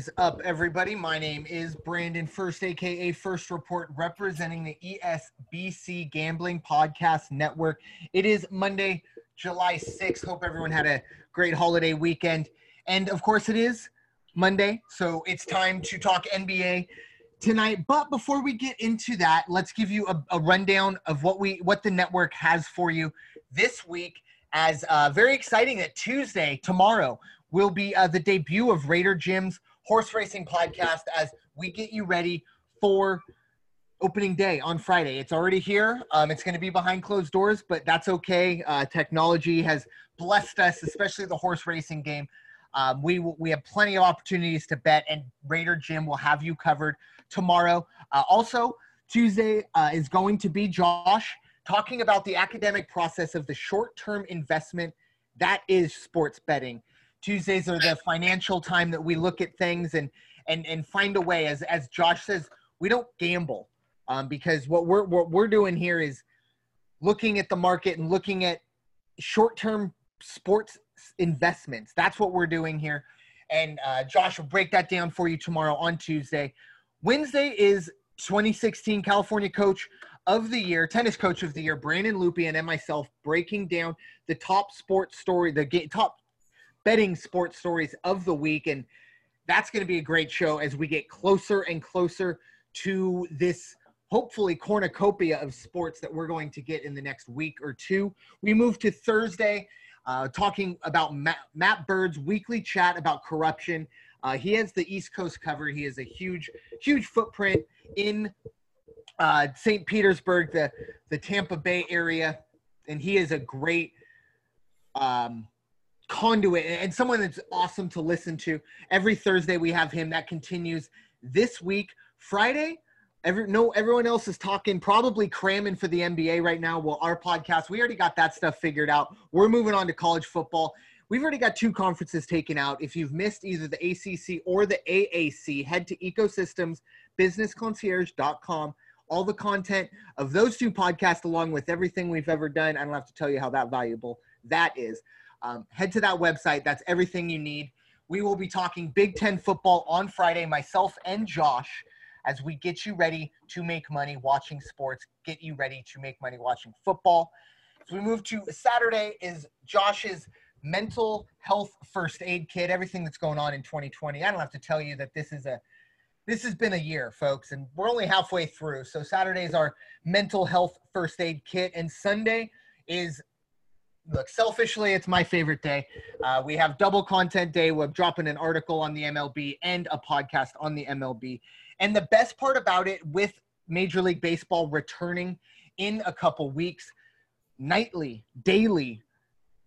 Is up, everybody? My name is Brandon First, aka First Report, representing the ESBC Gambling Podcast Network. It is Monday, July 6th. Hope everyone had a great holiday weekend. And of course, it is Monday, so it's time to talk NBA tonight. But before we get into that, let's give you a, a rundown of what we what the network has for you this week. As uh, very exciting that Tuesday, tomorrow, will be uh, the debut of Raider Jim's horse racing podcast as we get you ready for opening day on Friday. It's already here. Um, it's going to be behind closed doors, but that's okay. Uh, technology has blessed us, especially the horse racing game. Um, we we have plenty of opportunities to bet, and Raider Jim will have you covered tomorrow. Uh, also, Tuesday uh, is going to be Josh talking about the academic process of the short-term investment that is sports betting. Tuesdays are the financial time that we look at things and and and find a way. As as Josh says, we don't gamble um, because what we're what we're doing here is looking at the market and looking at short-term sports investments. That's what we're doing here. And uh, Josh will break that down for you tomorrow on Tuesday. Wednesday is 2016 California Coach of the Year, Tennis Coach of the Year, Brandon Lupian and myself breaking down the top sports story, the ga- top betting sports stories of the week. And that's going to be a great show as we get closer and closer to this hopefully cornucopia of sports that we're going to get in the next week or two. We move to Thursday, uh, talking about Matt, Matt Bird's weekly chat about corruption. Uh, he has the East Coast cover. He has a huge, huge footprint in uh, St. Petersburg, the the Tampa Bay area, and he is a great um, conduit and someone that's awesome to listen to. Every Thursday we have him. That continues this week. Friday, every no everyone else is talking, probably cramming for the NBA right now. Well, our podcast, we already got that stuff figured out. We're moving on to college football. We've already got two conferences taken out. If you've missed either the ACC or the AAC, head to ecosystemsbusinessconcierge.com. All the content of those two podcasts, along with everything we've ever done, I don't have to tell you how that valuable that is. Um, head to that website. That's everything you need. We will be talking Big Ten football on Friday, myself and Josh, as we get you ready to make money watching sports, get you ready to make money watching football. As we move to Saturday, is Josh's mental health first aid kit, everything that's going on in 2020. I don't have to tell you that this is a this has been a year, folks, and we're only halfway through. So Saturday is our mental health first aid kit, and Sunday is look, selfishly, it's my favorite day. Uh, we have double content day. We're dropping an article on the MLB and a podcast on the MLB. And the best part about it, with Major League Baseball returning in a couple weeks, nightly, daily,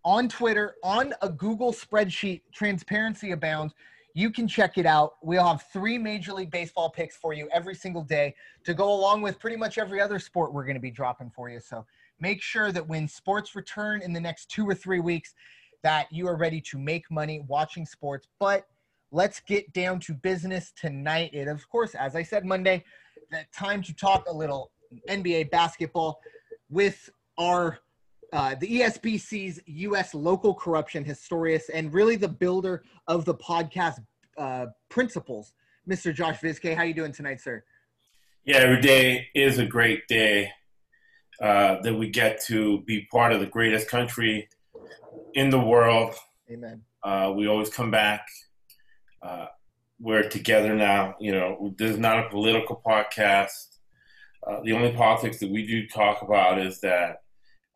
on Twitter, on a Google spreadsheet, transparency abounds. You can check it out. We'll have three Major League Baseball picks for you every single day to go along with pretty much every other sport we're going to be dropping for you. So make sure that when sports return in the next two or three weeks, that you are ready to make money watching sports. But let's get down to business tonight. It, of course, as I said Monday, that time to talk a little NBA basketball with our uh, the ESBC's U.S. local corruption historian and really the builder of the podcast uh, principles, Mr. Josh Vizke. How you doing tonight, sir? Yeah, every day is a great day uh, that we get to be part of the greatest country in the world. Amen. Uh, we always come back. Uh, we're together now. You know, this is not a political podcast. Uh, the only politics that we do talk about is that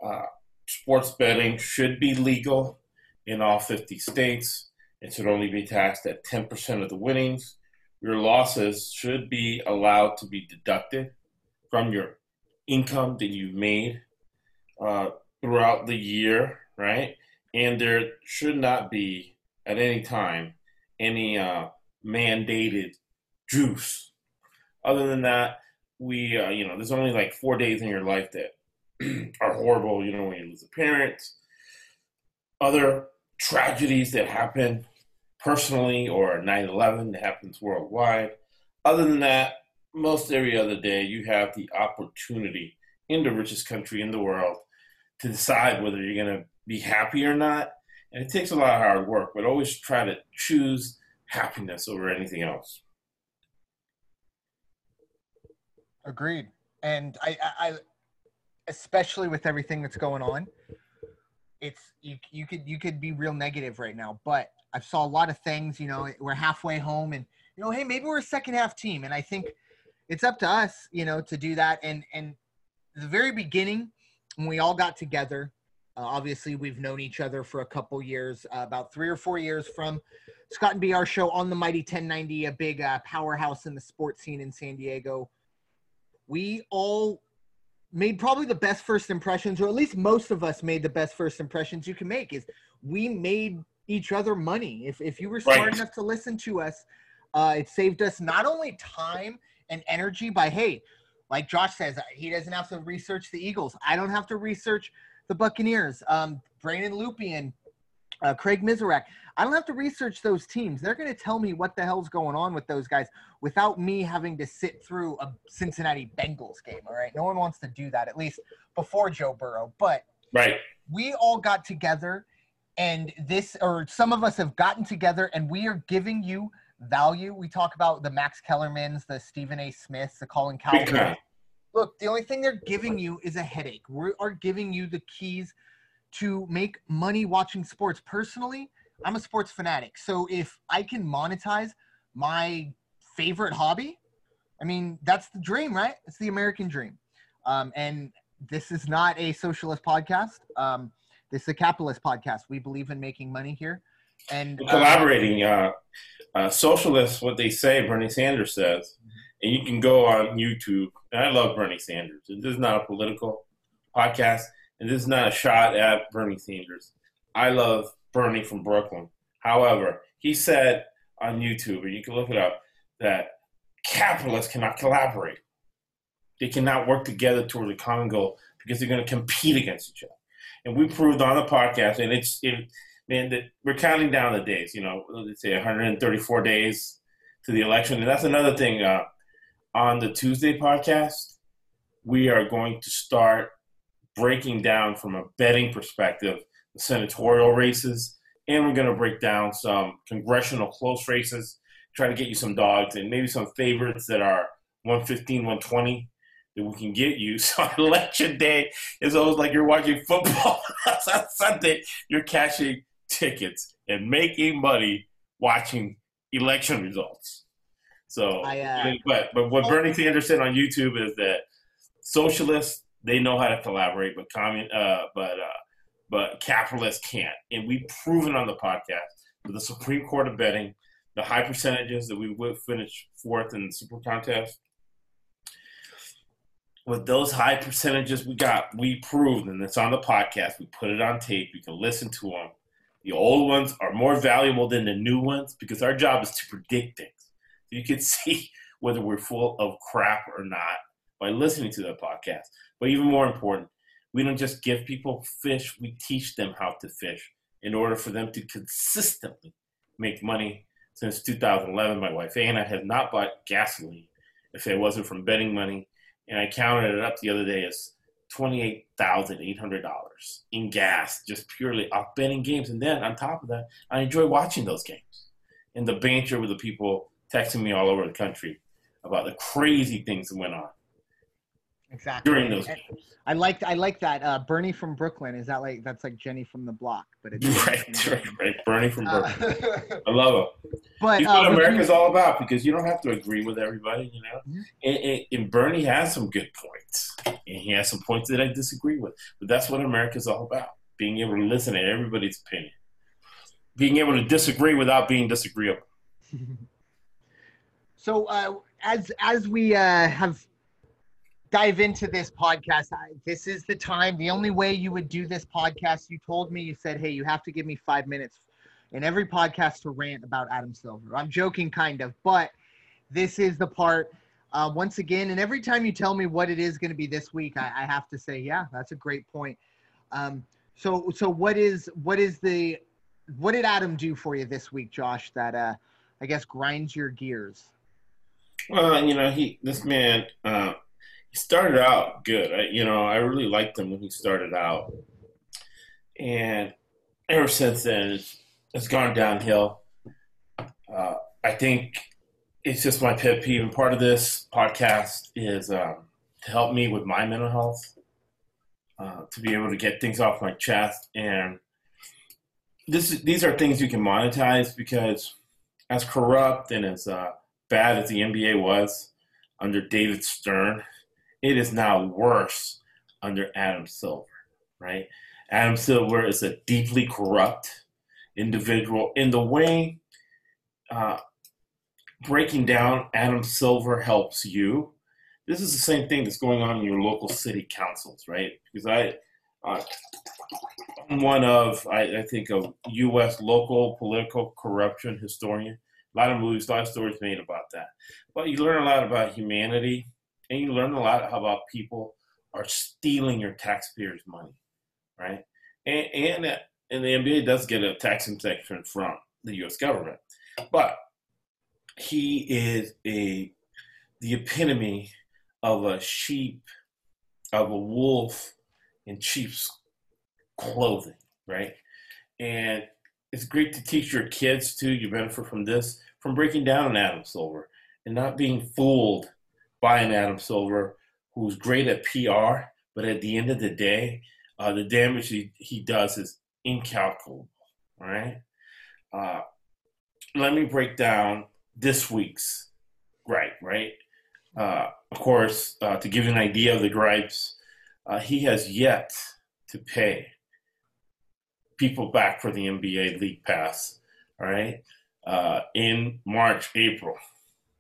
uh, sports betting should be legal in all 50 states. It should only be taxed at 10% of the winnings. Your losses should be allowed to be deducted from your income that you've made uh, throughout the year, right? And there should not be at any time any uh, mandated juice. Other than that, we, uh, you know, there's only like four days in your life that are horrible. You know, when you lose a parent, other tragedies that happen personally, or 9 11 that happens worldwide. Other than that, most every other day, you have the opportunity in the richest country in the world to decide whether you're going to be happy or not. And it takes a lot of hard work, but always try to choose happiness over anything else. Agreed. And I, I, I especially with everything that's going on, it's you you could you could be real negative right now. But I've saw a lot of things. You know, we're halfway home, and you know, hey, maybe we're a second half team, and I think it's up to us, you know, to do that. And and the very beginning, when we all got together, uh, obviously we've known each other for a couple years, uh, about three or four years from Scott and BR show on the Mighty 1090, a big uh, powerhouse in the sports scene in San Diego. We all made probably the best first impressions, or at least most of us made the best first impressions you can make. Is we made each other money. If if you were smart right. enough to listen to us, uh, it saved us not only time and energy by hey, like Josh says, he doesn't have to research the Eagles. I don't have to research the Buccaneers. Um, Brandon Lupian, uh, Craig Mizorek. I don't have to research those teams. They're going to tell me what the hell's going on with those guys without me having to sit through a Cincinnati Bengals game. All right. No one wants to do that, at least before Joe Burrow. But right. we all got together and this, or some of us have gotten together and we are giving you value. We talk about the Max Kellermans, the Stephen A. Smiths, the Colin Cowherd. Look, the only thing they're giving you is a headache. We are giving you the keys to make money watching sports. Personally, I'm a sports fanatic. So if I can monetize my favorite hobby, I mean, that's the dream, right? It's the American dream. Um, and this is not a socialist podcast. Um, this is a capitalist podcast. We believe in making money here. And uh, collaborating, uh, uh, socialists, what they say, Bernie Sanders says, and you can go on YouTube. And I love Bernie Sanders. This is not a political podcast, and this is not a shot at Bernie Sanders. I love Bernie from Brooklyn. However, he said on YouTube, and you can look it up, that capitalists cannot collaborate. They cannot work together towards a common goal because they're going to compete against each other. And we proved on the podcast, and it's it, man, that we're counting down the days. You know, let's say 134 days to the election, and that's another thing. Uh, on the Tuesday podcast, we are going to start breaking down from a betting perspective the senatorial races, and we're going to break down some congressional close races, try to get you some dogs and maybe some favorites that are 115, 120 that we can get you. So election day is always like you're watching football. on Sunday, you're cashing tickets and making money watching election results. So, I, uh, but but what Bernie Sanders said on YouTube is that socialists they know how to collaborate, but commun uh, but uh, but capitalists can't. And we've proven on the podcast with the Supreme Court of betting, the high percentages that we would finish fourth in the super contest. With those high percentages we got, we proved, and it's on the podcast. We put it on tape. You can listen to them. The old ones are more valuable than the new ones because our job is to predict things. So you can see whether we're full of crap or not by listening to the podcast. But even more important, we don't just give people fish, we teach them how to fish in order for them to consistently make money. Since 2011, my wife Anna has not bought gasoline if it wasn't from betting money. And I counted it up the other day as $28,800 in gas, just purely off betting games. And then on top of that, I enjoy watching those games and the banter with the people texting me all over the country about the crazy things that went on. Exactly. During those games. I liked I like that. Uh, Bernie from Brooklyn. Is that like that's like Jenny from the block? But it's right, right, right. Bernie from uh, Brooklyn. Uh, I love him. But He's uh, what America's all about because you don't have to agree with everybody, you know. Mm-hmm. And, and, and, Bernie has some good points, and he has some points that I disagree with. But that's what America's all about: being able to listen to everybody's opinion, being able to disagree without being disagreeable. so uh, as as we uh, have dive into this podcast. I, this is the time. The only way you would do this podcast, you told me, you said, hey, you have to give me five minutes in every podcast to rant about Adam Silver. I'm joking, kind of, but this is the part. Uh, once again, and every time you tell me what it is going to be this week, I, I, have to say, yeah, that's a great point. Um, so, so what is what is the what did Adam do for you this week, Josh? That uh, I guess grinds your gears. Well, you know, he this man. Uh, started out good. I, you know, I really liked him when he started out, and ever since then, it's, it's gone downhill. Uh, I think it's just my pet peeve. And part of this podcast is um, to help me with my mental health, uh, to be able to get things off my chest. And this, these are things you can monetize because, as corrupt and as uh, bad as the NBA was under David Stern, it is now worse under Adam Silver, right? Adam Silver is a deeply corrupt individual in the way uh, breaking down Adam Silver helps you. This is the same thing that's going on in your local city councils, right? Because I, uh, I'm one of, I, I, think, a U.S. local political corruption historian. A lot of movies, a lot of stories made about that. But you learn a lot about humanity, and you learn a lot about people are stealing your taxpayers' money, right? And, and, and the NBA does get a tax exemption from the U.S. government, but he is a the epitome of a sheep, of a wolf in sheep's clothing, right? And it's great to teach your kids too. You benefit from this, from breaking down an Adam Silver and not being fooled by an Adam Silver who's great at PR, but at the end of the day, uh, the damage he, he does is incalculable. All right. Uh, let me break down this week's gripe, right? Uh, of course, uh, to give you an idea of the gripes, uh, he has yet to pay people back for the NBA League Pass, all right? Uh, in March, April,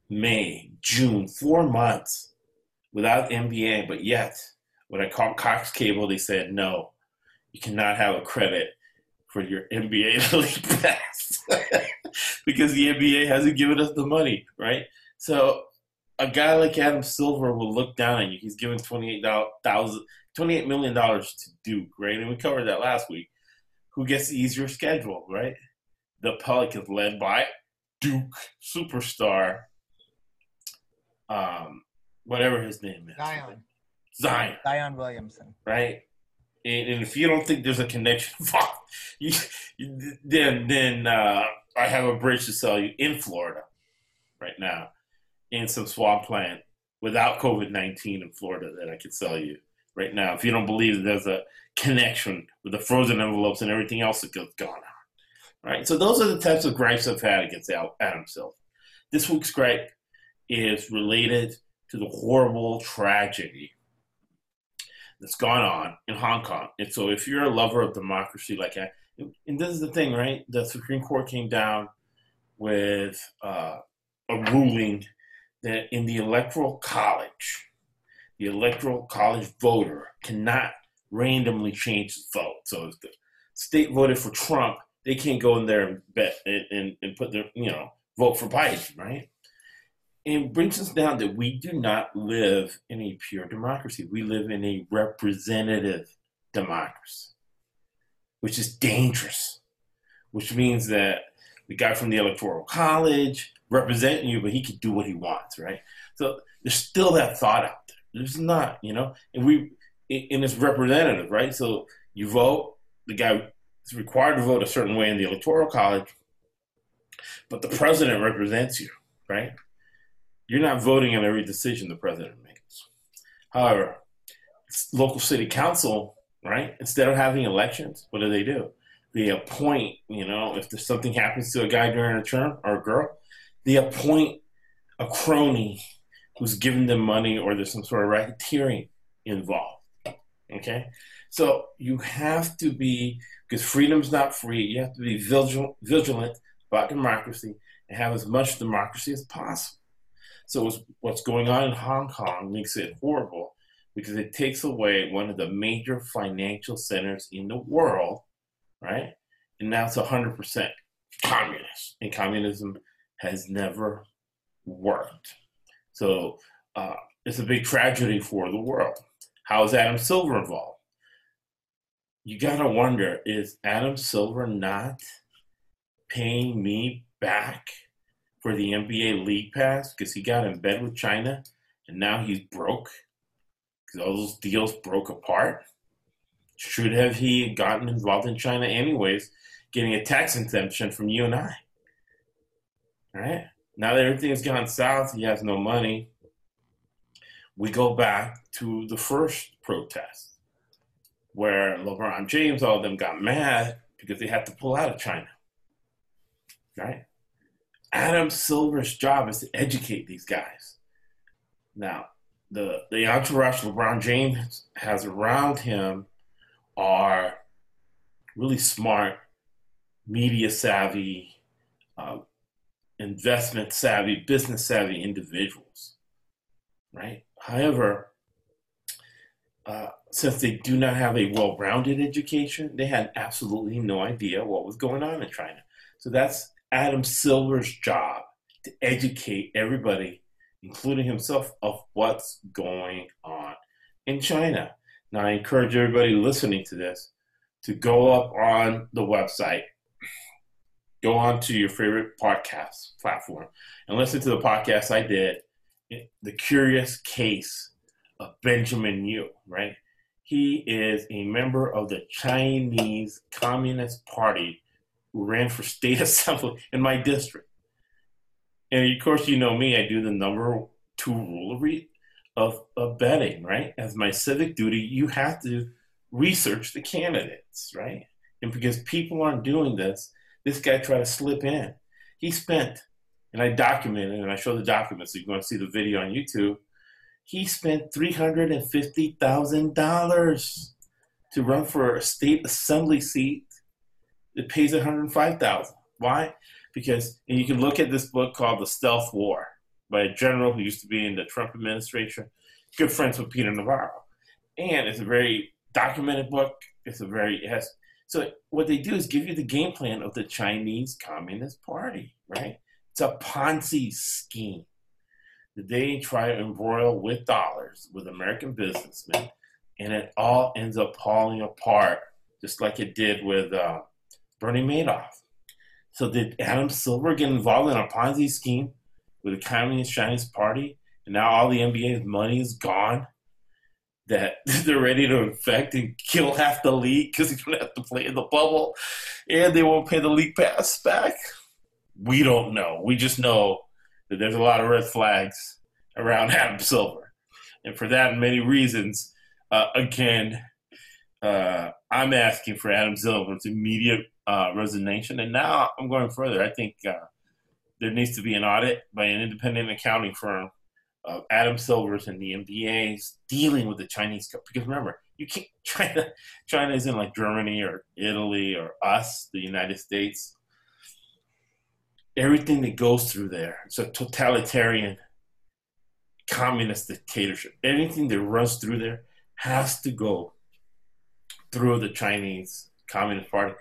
May, June, four months without NBA, but yet when I called Cox Cable, they said, no, you cannot have a credit for your NBA League Pass because the NBA hasn't given us the money, right? So a guy like Adam Silver will look down on you. He's given $28, $28 million to Duke, right? And we covered that last week. Who gets the easier schedule, right? The Pelicans led by Duke superstar, um, whatever his name is. Zion. Zion. Zion Williamson. Right? And, and if you don't think there's a connection, fuck, you, you, then then uh, I have a bridge to sell you in Florida right now, in some swampland without COVID nineteen in Florida that I could sell you right now. If you don't believe that there's a connection with the frozen envelopes and everything else that goes on. Right, so those are the types of gripes I've had against Adam Silver. This week's gripe is related to the horrible tragedy that's gone on in Hong Kong. And so, if you're a lover of democracy, like I, and this is the thing, right? The Supreme Court came down with uh, a ruling that in the Electoral College, the Electoral College voter cannot randomly change the vote. So, if the state voted for Trump, they can't go in there and bet and, and, and put their, you know, vote for Biden, right? It brings us down that we do not live in a pure democracy. We live in a representative democracy, which is dangerous, which means that the guy from the Electoral College representing you, but he can do what he wants, right? So there's still that thought out there. There's not, you know, and we, and it's representative, right? So you vote, the guy is required to vote a certain way in the Electoral College, but the president represents you, right? You're not voting on every decision the president makes. However, local city council, right? Instead of having elections, what do they do? They appoint, you know, if there's something happens to a guy during a term or a girl, they appoint a crony who's giving them money or there's some sort of racketeering involved. Okay? So you have to be, because freedom's not free, you have to be vigilant, vigilant about democracy and have as much democracy as possible. So what's going on in Hong Kong makes it horrible because it takes away one of the major financial centers in the world, right? And now it's 100% communist. And communism has never worked. So uh, it's a big tragedy for the world. How is Adam Silver involved? You gotta wonder is Adam Silver not paying me back for the NBA League Pass because he got in bed with China and now he's broke because all those deals broke apart. Should have he gotten involved in China anyways, getting a tax exemption from you and I? All right. Now that everything's gone south, he has no money. We go back to the first protest where LeBron James, all of them got mad because they had to pull out of China. Right? Adam Silver's job is to educate these guys. Now, the the entourage LeBron James has around him are really smart, media savvy, uh, investment savvy, business savvy individuals, right? However, uh, since they do not have a well rounded education, they had absolutely no idea what was going on in China. So that's Adam Silver's job to educate everybody, including himself, of what's going on in China. Now, I encourage everybody listening to this to go up on the website, go on to your favorite podcast platform, and listen to the podcast I did, eh, The Curious Case of Benjamin Yu, right? He is a member of the Chinese Communist Party ran for state assembly in my district. And of course, you know me, I do the number two rule of, re- of, of betting, right? As my civic duty, you have to research the candidates, right? And because people aren't doing this, this guy tried to slip in. He spent, and I documented, and I show the documents, so you can see the video on YouTube. He spent $350,000 to run for a state assembly seat that pays 105000 Why? Because, and you can look at this book called The Stealth War by a general who used to be in the Trump administration, good friends with Peter Navarro. And it's a very documented book. It's a very it has so what they do is give you the game plan of the Chinese Communist Party, right? It's a Ponzi scheme. They try to embroil with dollars with American businessmen, and it all ends up falling apart, just like it did with uh, Bernie Madoff. So did Adam Silver get involved in a Ponzi scheme with the Communist Chinese Party, and now all the NBA's money is gone? that they're ready to infect and kill half the league because going to have to play in the bubble and they won't pay the league pass back. We don't know. We just know that there's a lot of red flags around Adam Silver. And for that and many reasons, uh, again, uh, I'm asking for Adam Silver's immediate uh, resignation. And now I'm going further. I think uh, there needs to be an audit by an independent accounting firm of Adam Silver's and the NBA's dealing with the Chinese because remember you can't China China isn't like Germany or Italy or us the United States everything that goes through there it's a totalitarian communist dictatorship anything that runs through there has to go through the Chinese Communist Party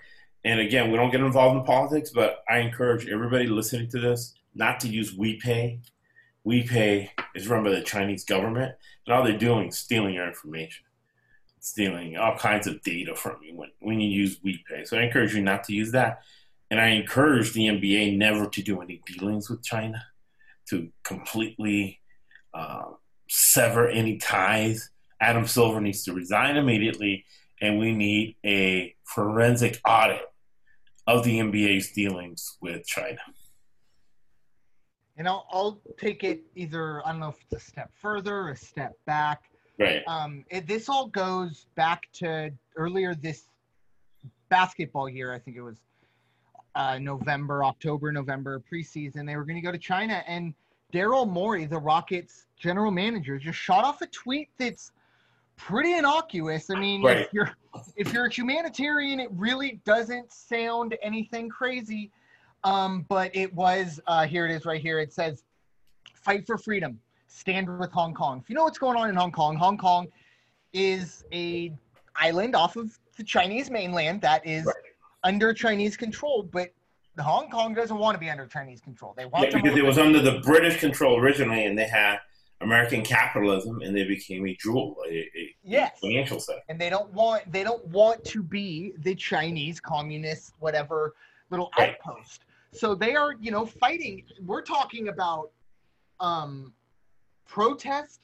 and again we don't get involved in politics but I encourage everybody listening to this not to use WePay WePay is run by the Chinese government, and all they're doing is stealing your information, stealing all kinds of data from you when, when you use WePay. So I encourage you not to use that. And I encourage the NBA never to do any dealings with China, to completely uh, sever any ties. Adam Silver needs to resign immediately, and we need a forensic audit of the NBA's dealings with China and I'll, I'll take it either I don't know if it's a step further, a step back. Right. Um, it, this all goes back to earlier this basketball year. I think it was uh, November, October, November preseason. They were going to go to China, and Daryl Morey, the Rockets general manager, just shot off a tweet that's pretty innocuous. I mean, right. if you're if you're a humanitarian, it really doesn't sound anything crazy. Um, but it was uh, here it is right here. It says, "Fight for freedom, stand with Hong Kong." If you know what's going on in Hong Kong, Hong Kong is a island off of the Chinese mainland that is right. under Chinese control, but Hong Kong doesn't want to be under Chinese control. They want yeah, because it was under the British control originally, and they had American capitalism, and they became a jewel, a, a yes. financial center. And they don't want they don't want to be the Chinese communist whatever little right. outpost. So they are, you know, fighting. We're talking about um, protest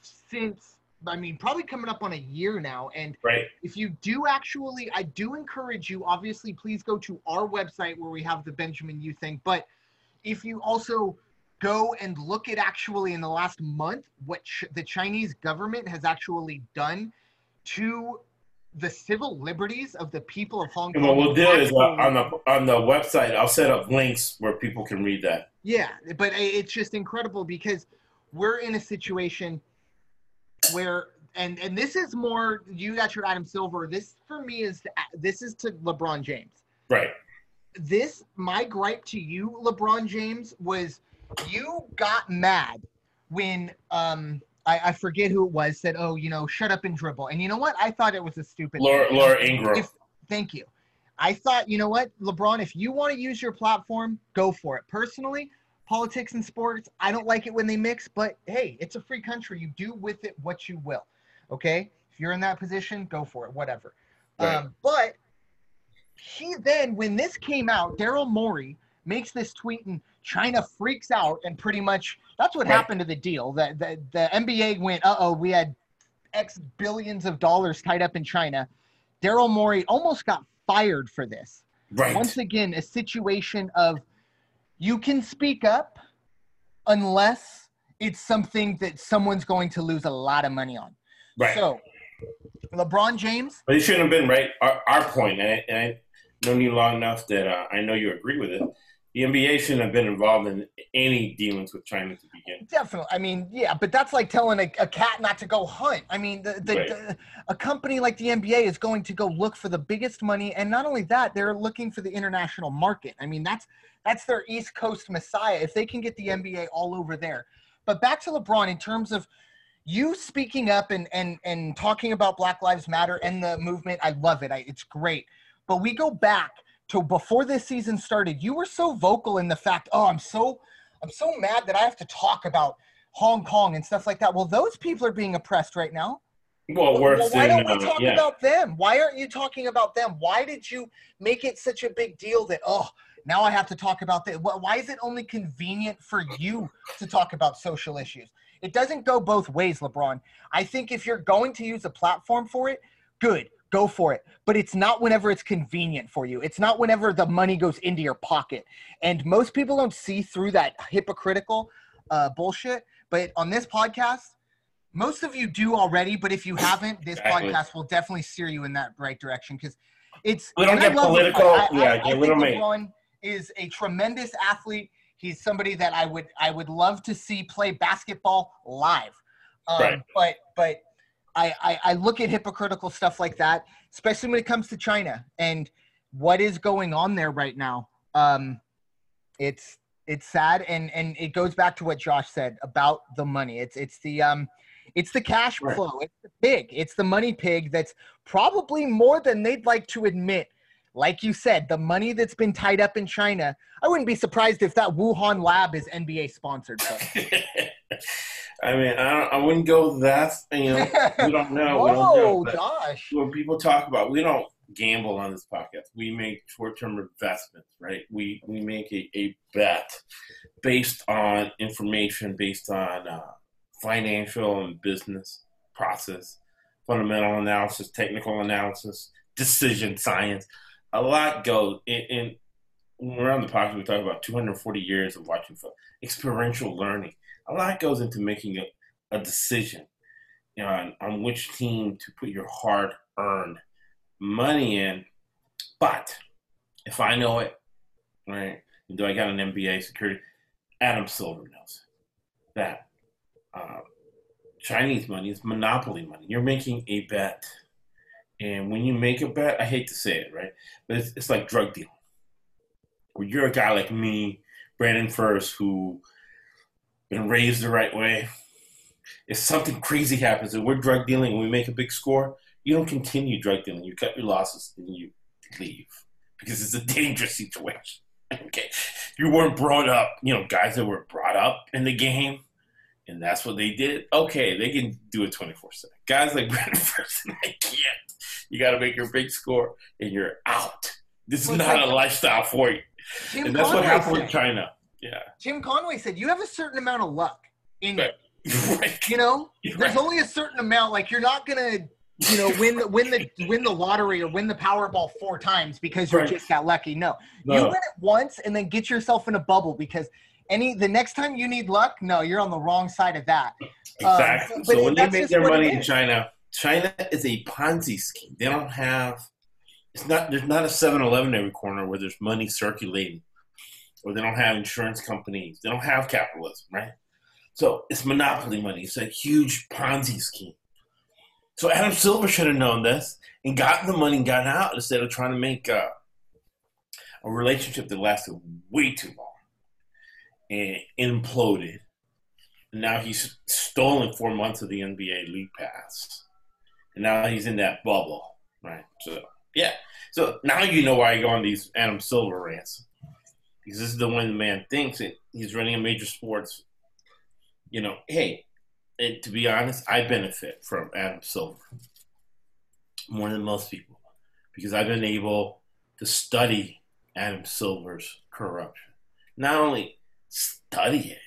since I mean, probably coming up on a year now. And right. if you do actually, I do encourage you, obviously, please go to our website where we have the Benjamin Yu thing. But if you also go and look at actually in the last month what ch- the Chinese government has actually done to the civil liberties of the people of Hong Kong. What we'll do is uh, on the on the website, I'll set up links where people can read that. Yeah, but it's just incredible because we're in a situation where and and this is more you got your Adam Silver. This for me is this is to LeBron James. Right. This my gripe to you, LeBron James, was you got mad when um I, I forget who it was said, oh, you know, shut up and dribble. And you know what? I thought it was a stupid. Laura, Laura Ingraham. If, thank you. I thought, you know what, LeBron, if you want to use your platform, go for it. Personally, politics and sports, I don't like it when they mix, but hey, it's a free country. You do with it what you will. Okay? If you're in that position, go for it, whatever. Right. Um, but he then, when this came out, Daryl Morey makes this tweet and China freaks out and pretty much that's what right. happened to the deal. That the, the NBA went, uh oh, we had X billions of dollars tied up in China. Daryl Morey almost got fired for this. Right. Once again, a situation of you can speak up unless it's something that someone's going to lose a lot of money on. Right. So, LeBron James. But it shouldn't have been right. Our, our point, and I, and I known you long enough that uh, I know you agree with it the NBA shouldn't have been involved in any dealings with China to begin. Definitely. I mean, yeah, but that's like telling a, a cat not to go hunt. I mean, the, the, right. the, a company like the NBA is going to go look for the biggest money, and not only that, they're looking for the international market. I mean, that's that's their East Coast messiah. If they can get the NBA all over there. But back to LeBron in terms of you speaking up and and and talking about Black Lives Matter and the movement. I love it. I, it's great. But we go back to before this season started, you were so vocal in the fact, oh, I'm so I'm so mad that I have to talk about Hong Kong and stuff like that. Well, those people are being oppressed right now. Well, well why don't we uh, talk yeah. about them? Why aren't you talking about them? Why did you make it such a big deal that oh now I have to talk about that? Why is it only convenient for you to talk about social issues? It doesn't go both ways, LeBron. I think if you're going to use a platform for it, good go for it. But it's not whenever it's convenient for you. It's not whenever the money goes into your pocket. And most people don't see through that hypocritical uh, bullshit. But on this podcast, most of you do already. But if you haven't, this exactly. podcast will definitely steer you in that right direction because it's. We don't get political. I, I, yeah, I, I think LeBron is a tremendous athlete. He's somebody that I would I would love to see play basketball live. Um, right. But but I, I, I look at hypocritical stuff like that, especially when it comes to China and what is going on there right now. Um, it's it's sad and and it goes back to what Josh said about the money. It's it's the um it's the cash flow. It's the pig. It's the money pig that's probably more than they'd like to admit. Like you said, the money that's been tied up in China. I wouldn't be surprised if that Wuhan lab is NBA sponsored. I mean, I, I wouldn't go that. You know, we don't know. Whoa, we don't know, gosh! When people talk about, we don't gamble on this podcast. We make short-term investments, right? We we make a, a bet based on information, based on uh, financial and business process, fundamental analysis, technical analysis, decision science. A lot goes in. in when we're on the podcast, we talk about 240 years of watching film, experiential learning a lot goes into making a, a decision on, on which team to put your hard earned money in. But if I know it, right, do I got an MBA security? Adam Silver knows that uh, Chinese money is monopoly money. You're making a bet. And when you make a bet, I hate to say it, right? But it's, it's like drug dealing. Where you're a guy like me, Brandon First, who been raised the right way. If something crazy happens and we're drug dealing and we make a big score, you don't continue drug dealing. You cut your losses and you leave because it's a dangerous situation. Okay, you weren't brought up. You know, guys that were brought up in the game, and that's what they did. Okay, they can do it twenty four seven. Guys like Brandon Ferguson, I can't. You got to make your big score, and you're out. This is well, not like, a lifestyle for you. Jim and that's Conway what happened with China. Yeah. Jim Conway said you have a certain amount of luck in right. you. You know, there's only a certain amount. Like you're not gonna you know, win the win the win the lottery or win the Powerball four times because you Right. just got lucky. No. No. You win it once and then get yourself in a bubble because any the next time you need luck, no, you're on the wrong side of that. Exactly. Um, so but when they make their money in. China, China is a Ponzi scheme. They don't have. It's not. There's not a 7-Eleven every corner where there's money circulating, or they don't have insurance companies. They don't have capitalism, right? So it's monopoly money. It's a huge Ponzi scheme. So Adam Silver should have known this and gotten the money and gotten out instead of trying to make uh, a relationship that lasted way too long and imploded. And now he's stolen four months of the NBA league pass. And now he's in that bubble, right? So, yeah. So now you know why I go on these Adam Silver rants. Because this is the one the man thinks that he's running a major sports. You know, hey, and to be honest, I benefit from Adam Silver more than most people because I've been able to study Adam Silver's corruption. Not only study it,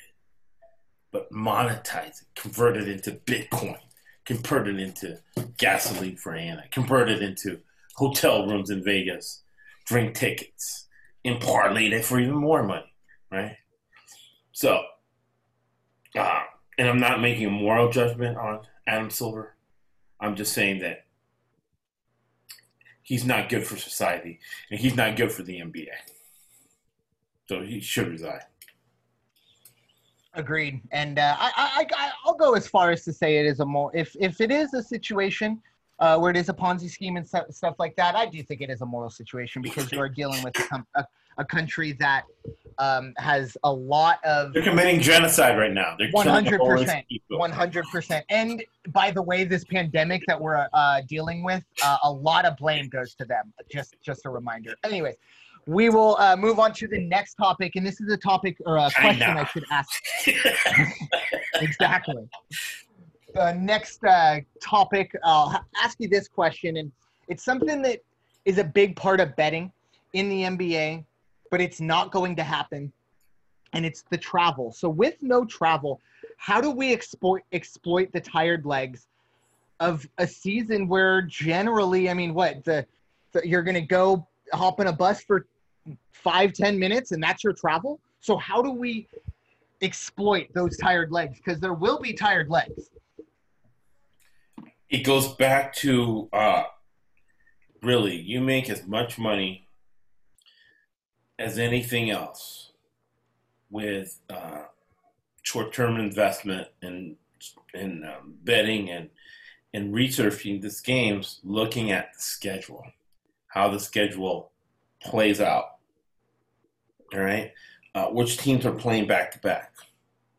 but monetize it, convert it into Bitcoin, convert it into gasoline for Anna, convert it into hotel rooms in Vegas, drink tickets, and parlay it for even more money, right? So, uh, and I'm not making a moral judgment on Adam Silver. I'm just saying that he's not good for society, and he's not good for the NBA. So he should resign. Agreed. And uh, I, I, I, I'll go as far as to say it is a more if if it is a situation uh, where it is a Ponzi scheme and stuff, stuff like that, I do think it is a moral situation because you are dealing with a, a, a country that um, has a lot of They're committing genocide right now. They're 100%, One hundred percent. And by the way, this pandemic that we're uh, dealing with, uh, a lot of blame goes to them. Just, just a reminder. Anyways, we will uh, move on to the next topic, and this is a topic or a question China. I should ask. exactly. The next uh, topic, I'll ask you this question, and it's something that is a big part of betting in the NBA, but it's not going to happen, and it's the travel. So with no travel, how do we exploit exploit the tired legs of a season where generally, I mean, what the, the you're going to go hop on a bus for five ten minutes, and that's your travel. So how do we exploit those tired legs? Because there will be tired legs. It goes back to uh, really, you make as much money as anything else with uh, short-term investment and and um, betting and and researching these games, looking at the schedule, how the schedule plays out. All right, uh, which teams are playing back to back,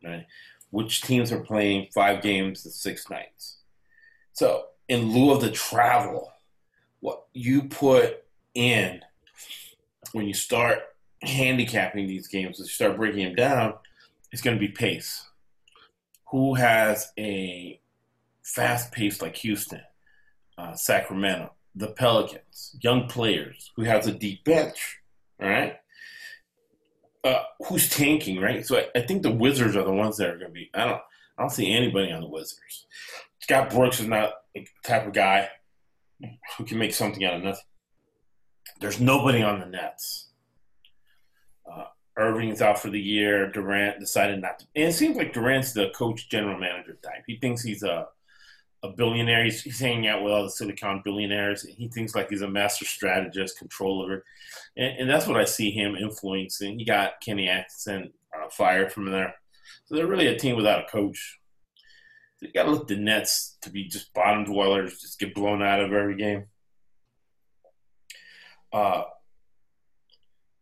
right? Which teams are playing five games in six nights. So, in lieu of the travel, what you put in when you start handicapping these games, as you start breaking them down, it's going to be pace. Who has a fast pace like Houston, uh, Sacramento, the Pelicans, young players who has a deep bench, all right? Uh, who's tanking, right? So I, I think the Wizards are the ones that are going to be. I don't. I don't see anybody on the Wizards. Scott Brooks is not the type of guy who can make something out of nothing. There's nobody on the Nets. Uh, Irving's out for the year. Durant decided not to. And it seems like Durant's the coach, general manager type. He thinks he's a a billionaire. He's, he's hanging out with all the Silicon billionaires. He thinks like he's a master strategist, controller, and, and that's what I see him influencing. He got Kenny Atkinson uh, fired from there, so they're really a team without a coach. You got to look the Nets to be just bottom dwellers, just get blown out of every game. Uh,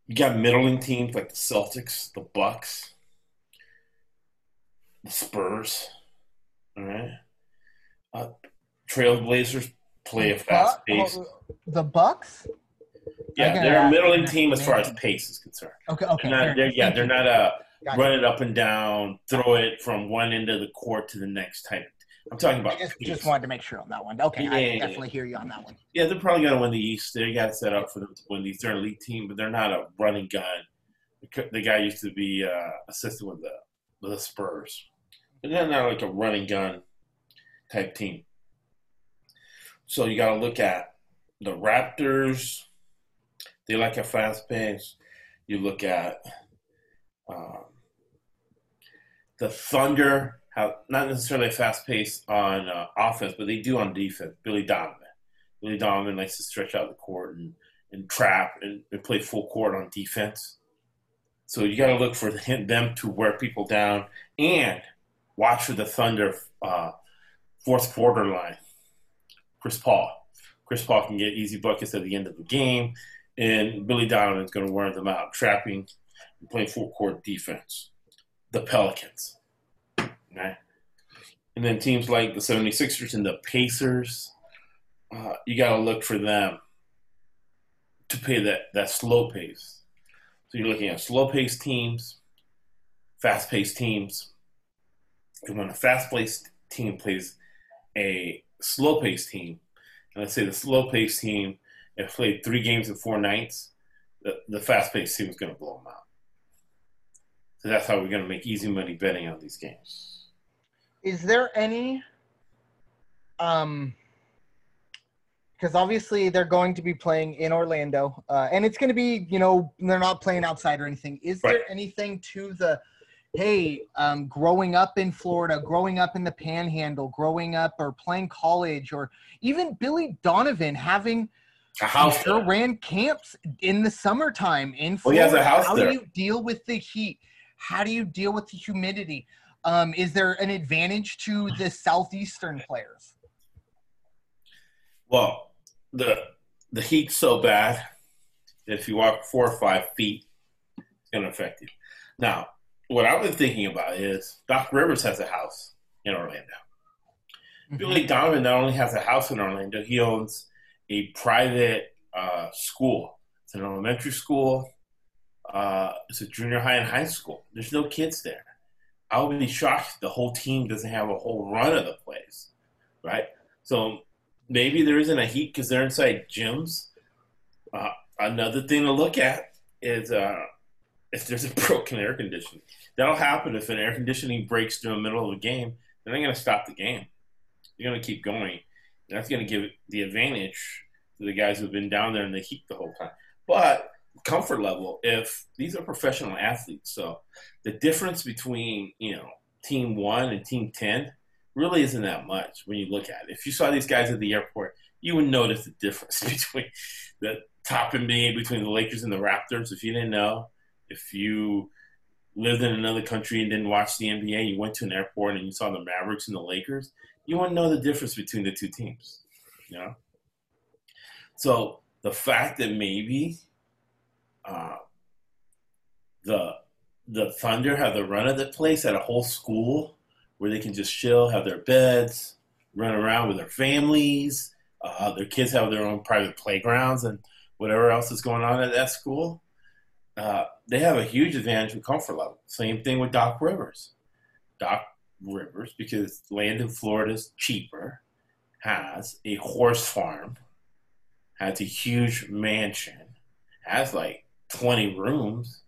you got middling teams like the Celtics, the Bucks, the Spurs. All right. Uh, Trailblazers play a fast pace. oh, the Bucks. Yeah, Okay, they're a middling team as far as pace is concerned. Okay. Okay. They're not, they're, yeah, they're not a Run it up and down, throw it from one end of the court to the next type. I'm talking I about just, just wanted to make sure on that one. Okay, Yeah, I yeah, yeah. definitely hear you on that one. Yeah, they're probably going to win the East. They got it set up for them to win the They're an elite team, but they're not a running gun. The The guy used to be uh, assistant with the with the Spurs, but they're not like a running gun type team. So you got to look at the Raptors. They like a fast pace. You look at um, the Thunder have not necessarily a fast pace on uh, offense, but they do on defense. Billy Donovan. Billy Donovan likes to stretch out the court and, and trap and, and play full court on defense. So you got to look for them to wear people down and watch for the Thunder uh, fourth quarter line. Chris Paul. Chris Paul can get easy buckets at the end of the game, and Billy Donovan's going to wear them out, trapping and playing full court defense. The Pelicans. Right? And then teams like the 76ers and the Pacers, uh, you got to look for them to play that, that slow pace. So you're looking at slow paced teams, fast paced teams. And when a fast paced team plays a slow paced team, and let's say the slow paced team has played three games in four nights, the, the fast paced team is going to blow them out. That's how we're going to make easy money betting on these games. Is there any, um, because obviously they're going to be playing in Orlando, uh, and it's going to be, you know, they're not playing outside or anything. Is right. there anything to the hey, um, growing up in Florida, growing up in the Panhandle, growing up or playing college, or even Billy Donovan having a house sure ran camps in the summertime in Florida. Well, he has a house How there. do you deal with the heat? How do you deal with the humidity? Um, is there an advantage to the southeastern players? Well, the the heat's so bad if you walk four or five feet, it's going to affect you. Now, what I've been thinking about is Doc Rivers has a house in Orlando. Mm-hmm. Billy Donovan not only has a house in Orlando, he owns a private uh, school. It's an elementary school. Uh, it's a junior high and high school. There's no kids there. I would be shocked the whole team doesn't have a whole run of the place, right? So maybe there isn't a heat because they're inside gyms. Uh, another thing to look at is uh, if there's a broken air conditioning. That'll happen if an air conditioning breaks during the middle of a game. They're not going to stop the game. They're going to keep going. And that's going to give the advantage to the guys who've been down there in the heat the whole time. But comfort level, if these are professional athletes, so the difference between you know team one and team ten really isn't that much when you look at it. If you saw these guys at the airport, you would notice the difference between the top NBA between the Lakers and the Raptors. If you didn't know, if you lived in another country and didn't watch the NBA, you went to an airport and you saw the Mavericks and the Lakers, you wouldn't know the difference between the two teams. You know? So the fact that maybe uh, the the Thunder have the run of the place at a whole school where they can just chill, have their beds, run around with their families, uh, their kids have their own private playgrounds and whatever else is going on at that school. Uh, they have a huge advantage with comfort level. Same thing with Doc Rivers. Doc Rivers, because land in Florida is cheaper, has a horse farm, has a huge mansion, has like 20 rooms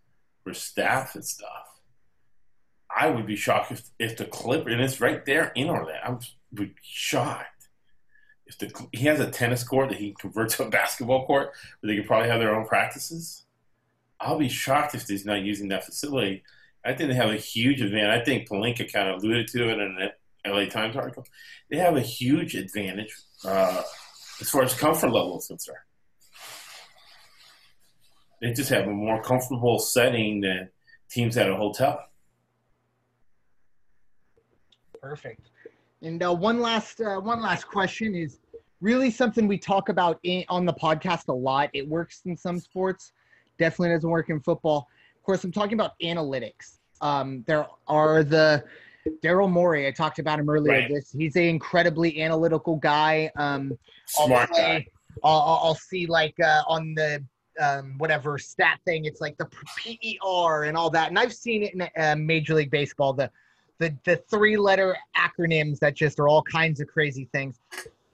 for staff and stuff. I would be shocked if, if the Clipper, and it's right there in Orlando, I would be shocked. If the he has a tennis court that he can convert to a basketball court where they could probably have their own practices, I'll be shocked if he's not using that facility. I think they have a huge advantage. I think Pelinka kind of alluded to it in an LA Times article. They have a huge advantage uh, as far as comfort level is concerned. They just have a more comfortable setting than teams at a hotel. Perfect. And uh, one last uh, one last question is really something we talk about in, on the podcast a lot. It works in some sports, definitely doesn't work in football. Of course, I'm talking about analytics. Um, there are the Daryl Morey. I talked about him earlier. Right. This he's an incredibly analytical guy. Um, Smart I'll guy. I'll, I'll, see like uh, on the um, whatever stat thing. It's like the PER and all that. And I've seen it in uh, Major League Baseball. The the the three letter acronyms that just are all kinds of crazy things.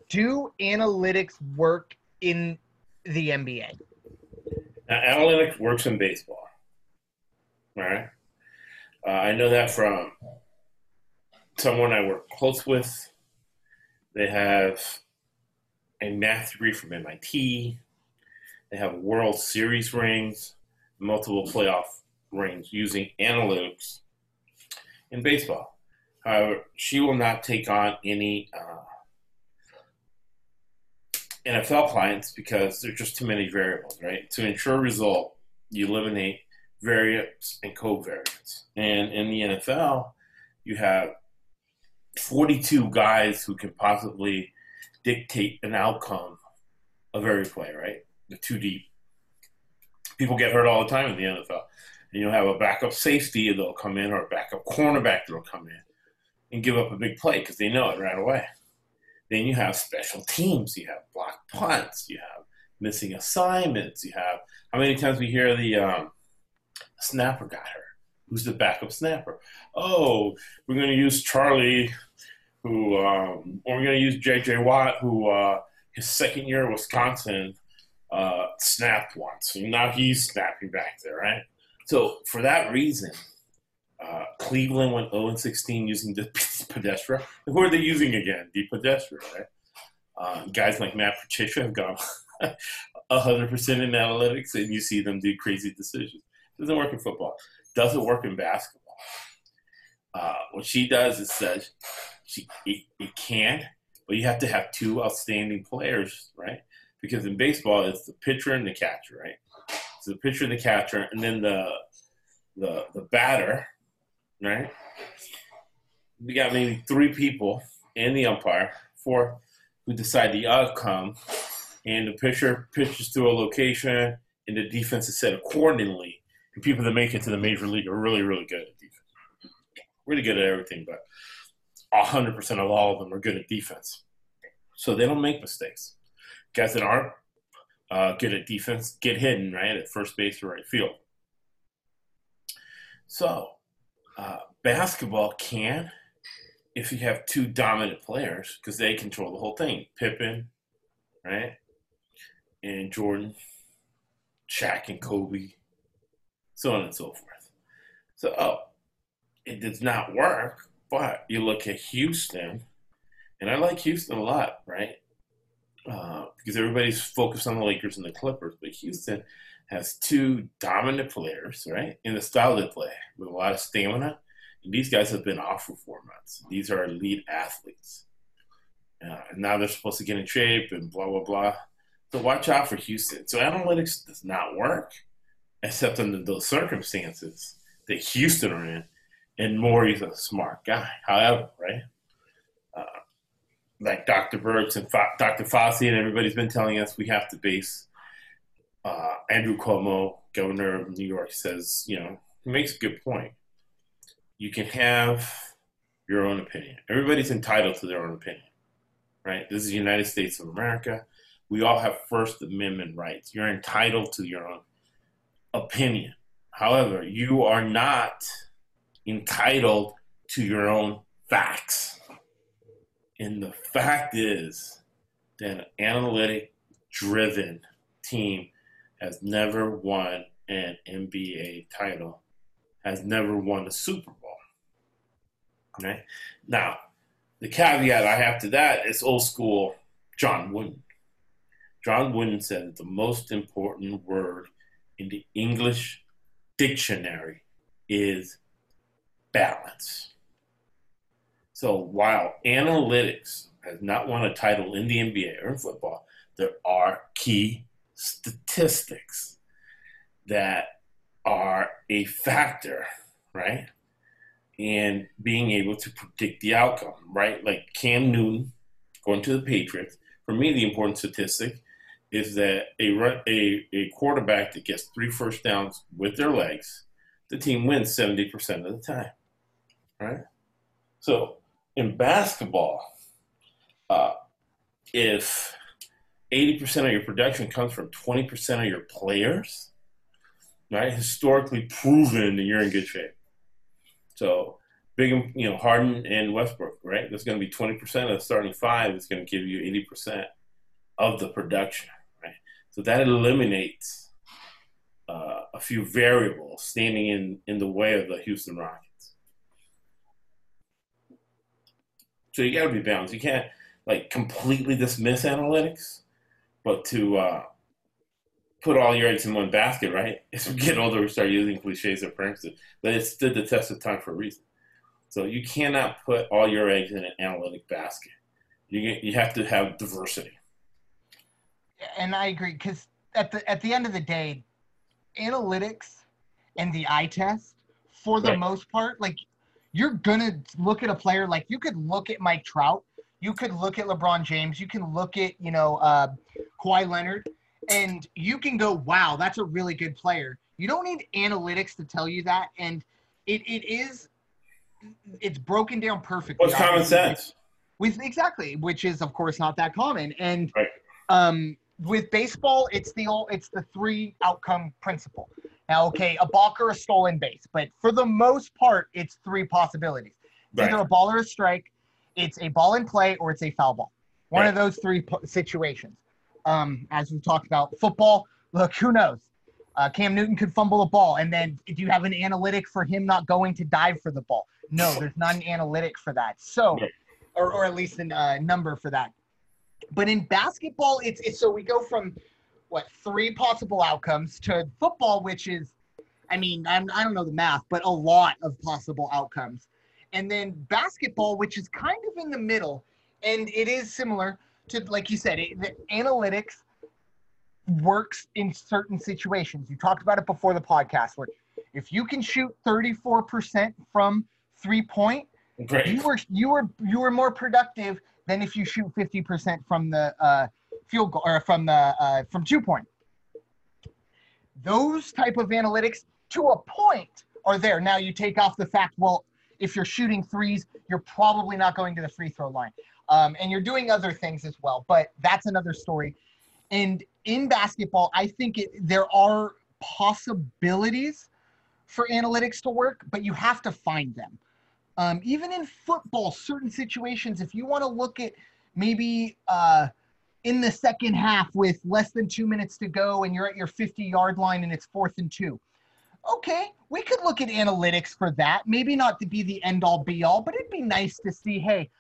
Do analytics work in the NBA? Now, analytics works in baseball. All right. Uh, I know that from someone I work close with. They have a math degree from MIT. They have World Series rings, multiple playoff rings using analytics in baseball. However, she will not take on any uh, NFL clients because there's just too many variables, right? To ensure result, you eliminate variance and covariance. And in the NFL, you have 42 guys who can possibly dictate an outcome of every play, right? Too deep. People get hurt all the time in the NFL. And you'll have a backup safety that'll come in or a backup cornerback that'll come in and give up a big play because they know it right away. Then you have special teams. You have block punts. You have missing assignments. You have how many times we hear the um, snapper got hurt? Who's the backup snapper? Oh, we're going to use Charlie, who, um, or we're going to use J.J. Watt, who uh, his second year at Wisconsin uh, snapped once. And now he's snapping back there, right? So for that reason, uh, Cleveland went 0 16 using the DePodesta. Who are they using again? The DePodesta, right? Uh, guys like Matt Patricia have gone 100% in analytics, and you see them do crazy decisions. Doesn't work in football. Doesn't work in basketball. Uh, what she does is says she it, it can, but you have to have two outstanding players, right? Because in baseball, it's the pitcher and the catcher, right? So the pitcher and the catcher, and then the the the batter right? We got maybe three people and the umpire, four, who decide the outcome, and the pitcher pitches to a location, and the defense is set accordingly. And people that make it to the major league are really, really good at defense. Really good at everything, but 100% of all of them are good at defense. So they don't make mistakes. Guys that aren't uh, good at defense get hidden, right, at first base or right field. So uh, basketball can if you have two dominant players because they control the whole thing. Pippen, right, and Jordan, Shaq and Kobe, so on and so forth. So oh, it does not work. But you look at Houston, and I like Houston a lot, right? Uh, because everybody's focused on the Lakers and the Clippers, but Houston has two dominant players, right, in the style they play with a lot of stamina. And these guys have been off for four months. These are elite athletes. Uh, and now they're supposed to get in shape and blah, blah, blah. So watch out for Houston. So analytics does not work, except under those circumstances that Houston are in. And Morey's a smart guy. However, right? Like Dr. Birx and Dr. Fauci and everybody's been telling us we have to base uh, Andrew Cuomo, governor of New York, says, you know, he makes a good point. You can have your own opinion. Everybody's entitled to their own opinion, right? This is the United States of America. We all have First Amendment rights. You're entitled to your own opinion. However, you are not entitled to your own facts. And the fact is that an analytic driven team has never won an NBA title, has never won a Super Bowl. Okay? Now, the caveat I have to that is old school John Wooden. John Wooden said that the most important word in the English dictionary is balance. So while analytics has not won a title in the NBA or in football, there are key statistics that are a factor, right? And being able to predict the outcome, right? Like Cam Newton going to the Patriots. For me, the important statistic is that a, a, a quarterback that gets three first downs with their legs, the team wins 70% of the time, right? So in basketball, uh, if 80% of your production comes from 20% of your players, right? Historically proven that you're in good shape. So, big, you know, Harden and Westbrook, right? That's going to be 20% of the starting five is going to give you 80% of the production, right? So that eliminates uh, a few variables standing in, in the way of the Houston Rockets. So you got to be balanced. You can't like completely dismiss analytics, but to uh, put all your eggs in one basket, right? As we get older, we start using cliches and premises, but it stood the test of time for a reason. So you cannot put all your eggs in an analytic basket. You you have to have diversity. And I agree because at the at the end of the day, analytics and the eye test, for the right. most part, like you're gonna look at a player like you could look at Mike Trout, you could look at LeBron James, you can look at you know uh, Kawhi Leonard, and you can go, wow, that's a really good player. You don't need analytics to tell you that, and it, it is it's broken down perfectly. What's common sense? With exactly, which is of course not that common, and right. um, with baseball, it's the it's the three outcome principle. Now, okay, a balk or a stolen base, but for the most part, it's three possibilities. Right. either a ball or a strike, it's a ball in play, or it's a foul ball. One right. of those three situations. Um, as we talked about football, look, who knows? Uh, Cam Newton could fumble a ball, and then do you have an analytic for him not going to dive for the ball? No, there's not an analytic for that. So, or, or at least a uh, number for that. But in basketball, it's, it's so we go from what three possible outcomes to football, which is, I mean, I'm, I don't know the math, but a lot of possible outcomes. And then basketball, which is kind of in the middle, and it is similar to, like you said, it, the analytics works in certain situations. You talked about it before the podcast, where if you can shoot 34% from three point, Great. you were you were you were more productive than if you shoot 50% from the uh, field goal or from the uh, from two point. Those type of analytics to a point are there. Now you take off the fact, well, if you're shooting threes, you're probably not going to the free throw line. Um, and you're doing other things as well, but that's another story. And in basketball, I think it, there are possibilities for analytics to work, but you have to find them. Um, even in football, certain situations, if you want to look at maybe uh, in the second half with less than two minutes to go and you're at your 50 yard line and it's fourth and two. Okay, we could look at analytics for that. Maybe not to be the end all be all, but it'd be nice to see hey,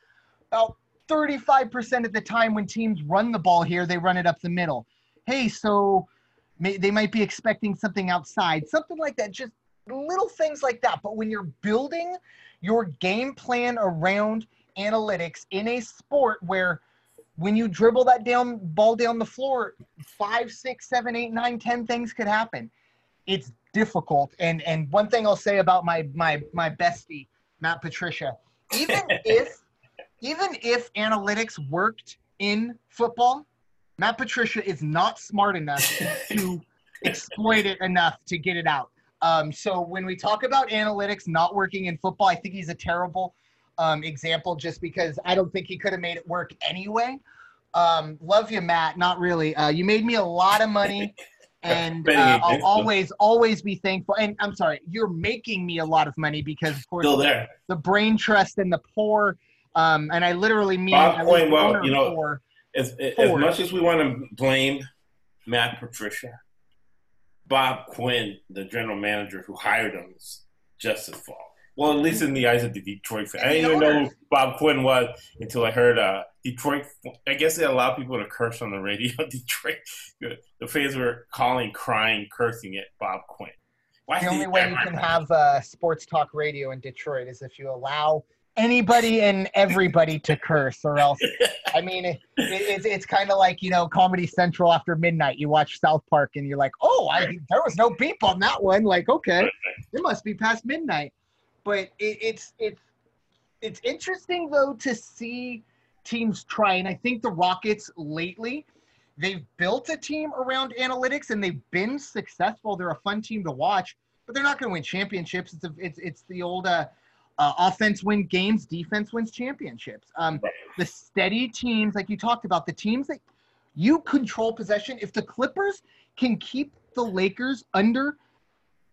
about 35% of the time when teams run the ball here, they run it up the middle. Hey, so may, they might be expecting something outside, something like that. Just little things like that. But when you're building your game plan around analytics in a sport where when you dribble that down ball down the floor, five, six, seven, eight, nine, ten things could happen. It's difficult. And and one thing I'll say about my my my bestie, Matt Patricia, even if even if analytics worked in football, Matt Patricia is not smart enough to exploit it enough to get it out. Um, so when we talk about analytics not working in football, I think he's a terrible um, example just because I don't think he could have made it work anyway. Um, love you, Matt. Not really. Uh, you made me a lot of money, and uh, I'll always, always be thankful. And I'm sorry, you're making me a lot of money because, of course, there. the brain trust and the poor. Um, and I literally mean, Bob Quinn, well, you know, as, as much as we want to blame Matt Patricia, Bob Quinn, the general manager who hired him, is just as fault. Well, at least in the eyes of the Detroit fan. I didn't even know who Bob Quinn was until I heard uh, Detroit. I guess they allowed people to curse on the radio. Detroit, the fans were calling, crying, cursing at Bob Quinn. Why the only way you can have uh, sports talk radio in Detroit is if you allow anybody and everybody to curse, or else. I mean, it, it, it's it's kind of like you know Comedy Central after midnight. You watch South Park and you're like, oh, I there was no beep on that one. Like, okay, it must be past midnight. But it, it's it's it's interesting though to see teams try, and I think the Rockets lately. They've built a team around analytics and they've been successful. They're a fun team to watch, but they're not going to win championships. It's a, it's it's the old uh, uh, offense wins games, defense wins championships. Um, the steady teams, like you talked about, the teams that you control possession. If the Clippers can keep the Lakers under,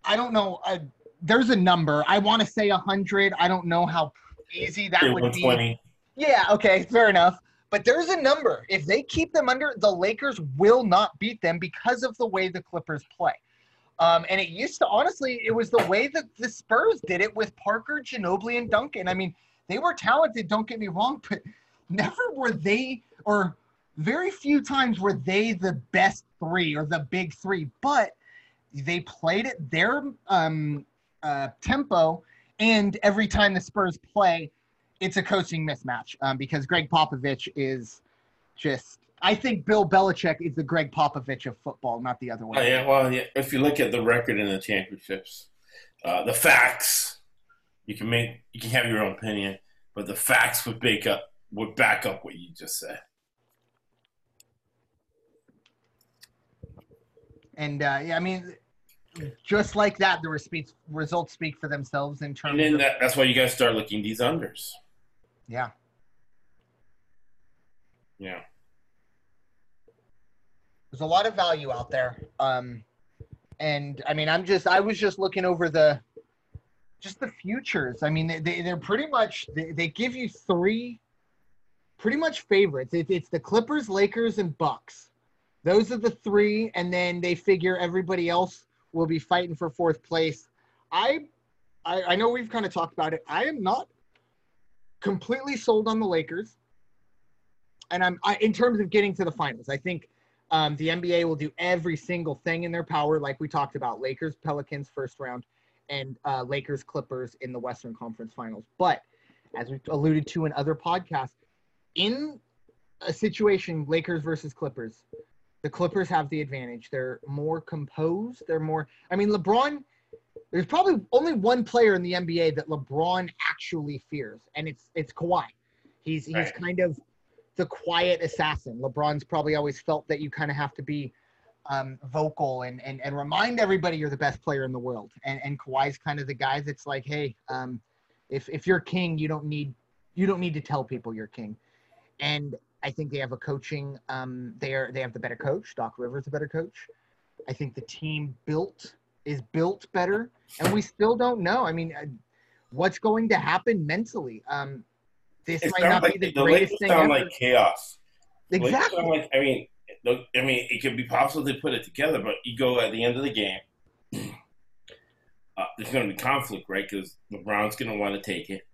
I don't know, uh, there's a number. I want to say 100. I don't know how easy that would 120. be. Yeah, okay, fair enough. But there's a number. If they keep them under, the Lakers will not beat them because of the way the Clippers play. Um, and it used to, honestly, it was the way that the Spurs did it with Parker, Ginobili, and Duncan. I mean, they were talented, don't get me wrong, but never were they, or very few times were they the best three or the big three, but they played it their um, uh, tempo. And every time the Spurs play, it's a coaching mismatch um, because Gregg Popovich is just. I think Bill Belichick is the Gregg Popovich of football, not the other way. Oh, yeah, well, yeah, if you look at the record in the championships, uh, the facts, you can make you can have your own opinion, but the facts would back up would back up what you just said. And uh, yeah, I mean, just like that, the results speak for themselves in terms. And then of, that, that's why you guys start looking these unders. yeah, Yeah. there's a lot of value out there. Um, and I mean, I'm just I was just looking over the just the futures. I mean, they, they they're pretty much they, they give you three pretty much favorites. It, it's the Clippers, Lakers, and Bucks. Those are the three, and then they figure everybody else will be fighting for fourth place. I I, I know we've kind of talked about it. I am not completely sold on the Lakers, and I'm I, in terms of getting to the finals. I think um, the NBA will do every single thing in their power, like we talked about. Lakers, Pelicans, first round, and uh, Lakers, Clippers in the Western Conference Finals. But as we alluded to in other podcasts, in a situation Lakers versus Clippers, the Clippers have the advantage. They're more composed. They're more. I mean, LeBron. There's probably only one player in the NBA that LeBron actually fears, and it's it's Kawhi. He's he's Right. kind of the quiet assassin. LeBron's probably always felt that you kind of have to be um, vocal and, and and remind everybody you're the best player in the world. And and Kawhi's kind of the guy that's like, hey, um, if if you're king, you don't need you don't need to tell people you're king. And I think they have a coaching. Um, they are they have the better coach. Doc Rivers a better coach. I think the team built is built better, and we still don't know. I mean, uh, what's going to happen mentally? Um, this It might not like be the the greatest Lakers thing sound ever. like chaos. Exactly. like I mean, look, I mean, it could be possible to put it together, but you go at the end of the game. Uh, there's going to be conflict, right? Because LeBron's going to want to take it.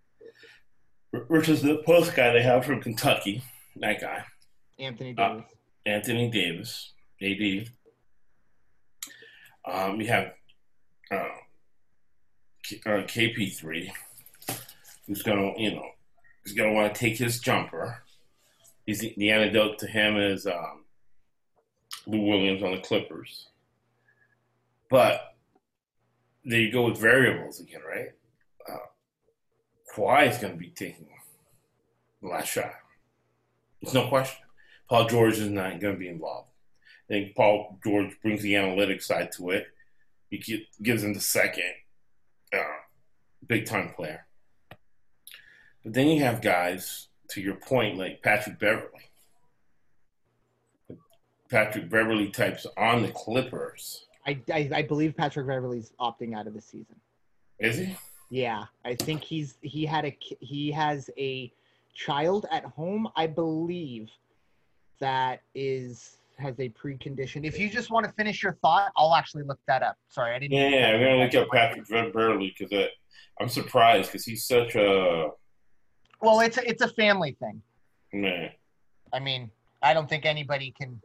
Versus the post guy they have from Kentucky, that guy, Anthony Uh, Davis. Anthony Davis, AD. Um, you have uh, K- uh, KP3, who's gonna, you know, is gonna want to take his jumper. He's the, the antidote to him is um, Lou Williams on the Clippers. But there you go with variables again, right? Uh, Kawhi is going to be taking the last shot. There's no question. Paul George is not going to be involved. I think Paul George brings the analytic side to it. He gives him the second uh, big time player. But then you have guys, to your point, like Patrick Beverley. Patrick Beverley types on the Clippers. I, I I believe Patrick Beverley's opting out of the season. Is he? Yeah, I think he's he had a he has a child at home, I believe, that is has a precondition. If you just want to finish your thought, I'll actually look that up. Sorry, I didn't. Yeah, I'm gonna look up Patrick Beverley because I'm surprised because he's such a Well, it's a, it's a family thing. man. I mean, I don't think anybody can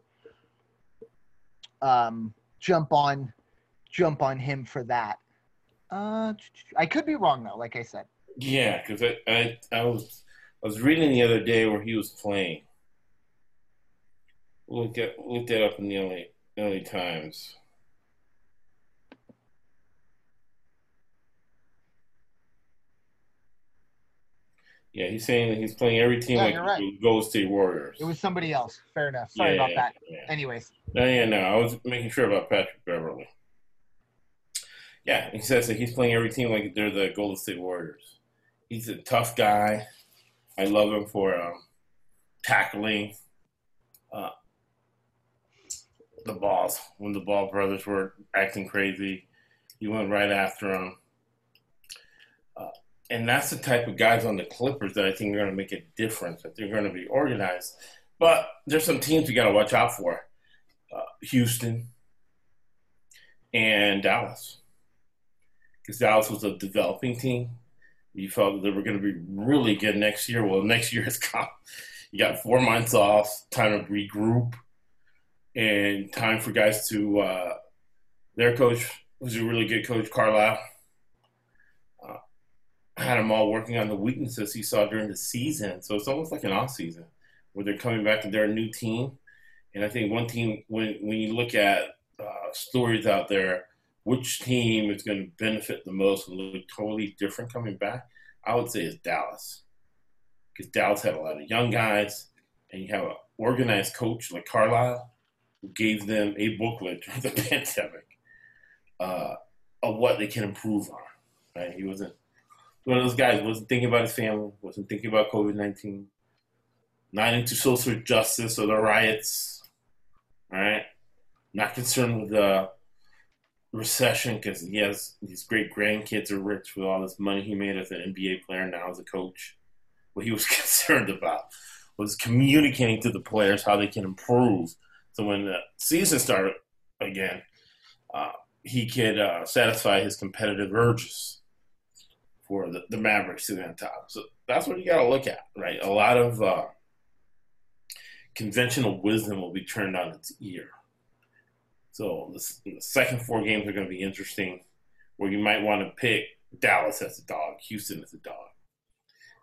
um, jump on jump on him for that. Uh, I could be wrong though. Like I said, Yeah, because I, I I was I was reading the other day where he was playing. Look at look that up in the LA Times. Yeah, he's saying that he's playing every team Yeah, like right. the Golden State Warriors. it was somebody else. Fair enough. Sorry yeah, about that. Yeah. Anyways, No, yeah, no, I was making sure about Patrick Beverley. Yeah, he says that he's playing every team like they're the Golden State Warriors. He's a tough guy. I love him for um, tackling uh, the balls when the Ball brothers were acting crazy. He went right after him. Uh, and that's the type of guys on the Clippers that I think are going to make a difference, that they're going to be organized. But there's some teams you got to watch out for uh, Houston and Dallas. Because Dallas was a developing team. You felt that they were going to be really good next year. Well, next year has come. you got four months off, time to regroup, and time for guys to. Uh, their coach was a really good coach, Carlisle. Uh, had them all working on the weaknesses he saw during the season, so it's almost like an off season where they're coming back to they're new team. And I think one team, when when you look at uh, stories out there, which team is going to benefit the most and look totally different coming back, I would say is Dallas because Dallas had a lot of young guys, and you have an organized coach like Carlisle who gave them a booklet during the pandemic uh, of what they can improve on. Right? He wasn't one of those guys. wasn't thinking about his family. wasn't thinking about COVID nineteen. Not into social justice or the riots. Right? Not concerned with the recession because he has these great grandkids are rich with all this money he made as an NBA player now as a coach what he was concerned about was communicating to the players how they can improve. So when the season started again, uh, he could uh, satisfy his competitive urges for the, the Mavericks to on top. So that's what you got to look at, right? A lot of uh, conventional wisdom will be turned on its ear. So the, the second four games are going to be interesting, where you might want to pick Dallas as a dog, Houston as a dog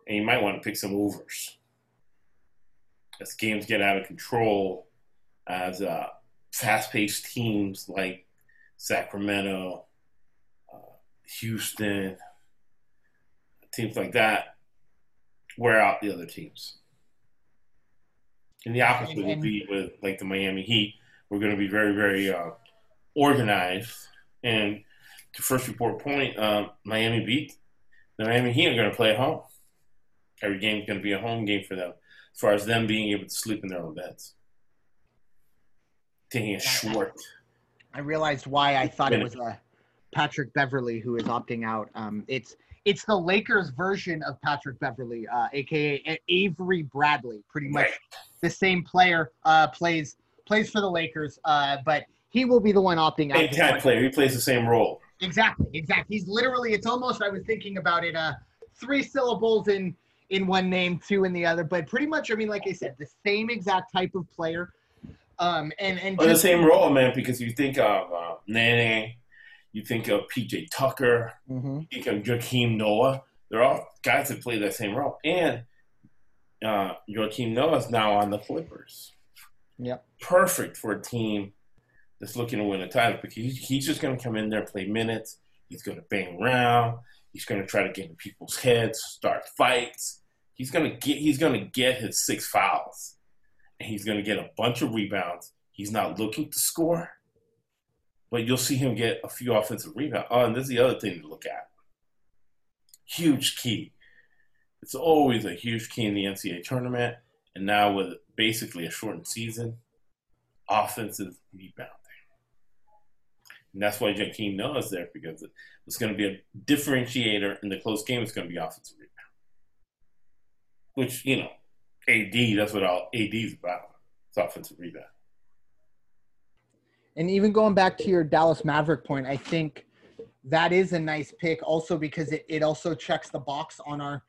and you might want to pick some overs as games get out of control, as uh, fast-paced teams like Sacramento, uh, Houston, teams like that wear out the other teams. And the opposite would be with like the Miami Heat. We're going to be very, very uh, organized. And to first report point, um, Miami beat the Miami Heat are going to play at home. Every game is going to be a home game for them, as far as them being able to sleep in their own beds. Taking a short. I realized why I thought it was a uh, Patrick Beverley who is opting out. Um, it's it's the Lakers version of Patrick Beverley, uh, aka Avery Bradley, pretty much right. the same player. Uh, plays plays for the Lakers, uh, but he will be the one opting out. Same type player. He plays the same role. Exactly, exactly. He's literally. It's almost. I was thinking about it. Uh, three syllables in in one name, two in the other. But pretty much, I mean, like I said, the same exact type of player. Um, and and well, the same role, man. Because you think of uh, Nene, you think of PJ Tucker, mm-hmm. you think of Joakim Noah. They're all guys that play that same role. And uh, Joakim Noah is now on the Clippers. Yep. Perfect for a team that's looking to win a title because he's just going to come in there, play minutes. He's going to bang around. He's going to try to get in people's heads, start fights. He's going to get he's going to get his six fouls, and he's going to get a bunch of rebounds. He's not looking to score, but you'll see him get a few offensive rebounds. Oh, and this is the other thing to look at. Huge key. It's always a huge key in the NCAA tournament, and now with basically a shortened season, offensive rebounding. And that's why Joakim Noah is there because it's going to be a differentiator in the close game. It's going to be offensive rebound, which you know, AD. That's what all AD is about. It's offensive rebound. And even going back to your Dallas Maverick point, I think that is a nice pick also because it, it also checks the box on our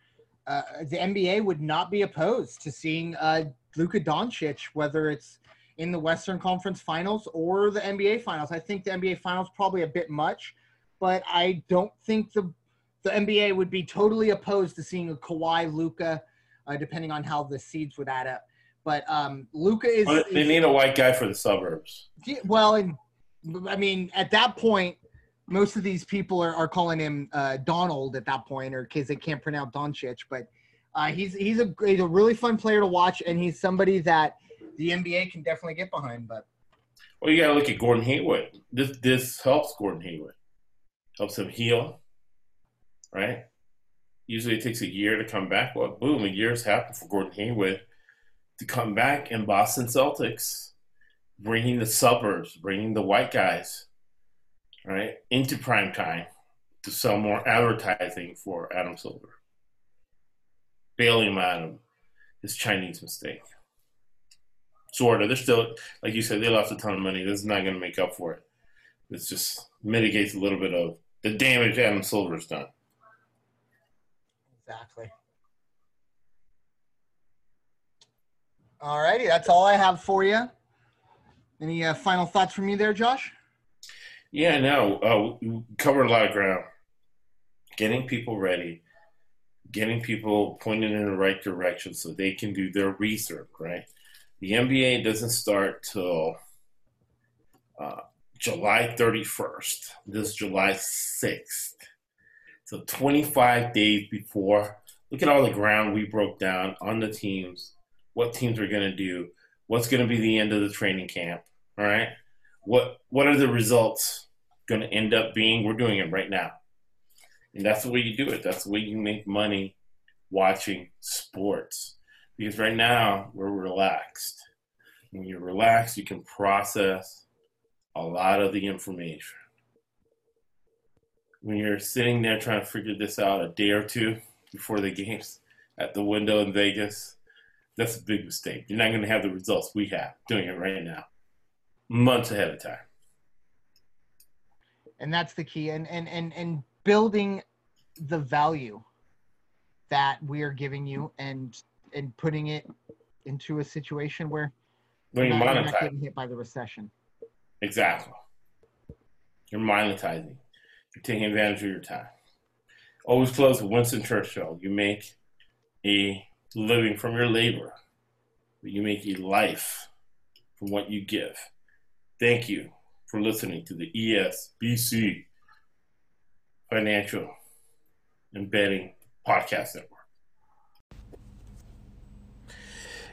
uh, the NBA would not be opposed to seeing uh, Luka Doncic, whether it's in the Western Conference Finals or the NBA Finals. I think the NBA Finals probably a bit much, but I don't think the the NBA would be totally opposed to seeing a Kawhi Luka, uh, depending on how the seeds would add up. But um, Luka is. Well, they need a white guy for the suburbs. Well, and I mean, at that point, most of these people are, are calling him uh, Donald at that point, or because they can't pronounce Doncic. But uh, he's he's a he's a really fun player to watch, and he's somebody that the NBA can definitely get behind. But well, you got to look at Gordon Hayward. This this helps Gordon Hayward, helps him heal, right? Usually it takes a year to come back. Well, boom, a year's happened for Gordon Hayward to come back in Boston Celtics, bringing the suburbs, bringing the white guys, right, into prime time to sell more advertising for Adam Silver, bailing him out of his Chinese mistake sort of. They're still, like you said, they lost a ton of money. This is not going to make up for it. This just mitigates a little bit of the damage Adam Silver's done. Exactly. All righty, that's all I have for you. Any uh, final thoughts from you there, Josh? Yeah, no, uh, we covered a lot of ground. Getting people ready, getting people pointed in the right direction so they can do their research, right? The NBA doesn't start till uh, July 31st. This July 6th. So 25 days before. Look at all the ground we broke down on the teams, what teams are going to do, what's going to be the end of the training camp. All right. What what are the results going to end up being? We're doing it right now. And that's the way you do it. That's the way you make money watching sports. Because right now we're relaxed. When you're relaxed, you can process a lot of the information. When you're sitting there trying to figure this out a day or two before the games at the window in Vegas, that's a big mistake. You're not going to have the results we have doing it right now, months ahead of time. And that's the key. And and and and building the value that we are giving you and and putting it into a situation where when you're, not, not getting hit by the recession. Exactly. You're monetizing. You're taking advantage of your time. Always close with Winston Churchill. You make a living from your labor, but you make a life from what you give. Thank you for listening to the ESBC Financial and Betting Podcast Network.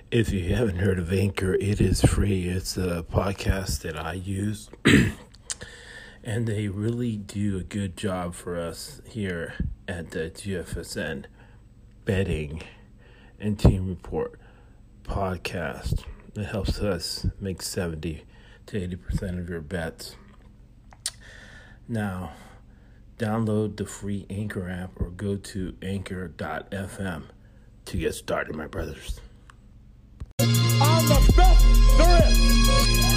If you haven't heard of Anchor, it is free. It's a podcast that I use. and they really do a good job for us here at the GFSN betting and team report podcast. It helps us make 70 to 80% of your bets. Now, download the free Anchor app or go to anchor.fm to get started, my brothers. I'm the best there is.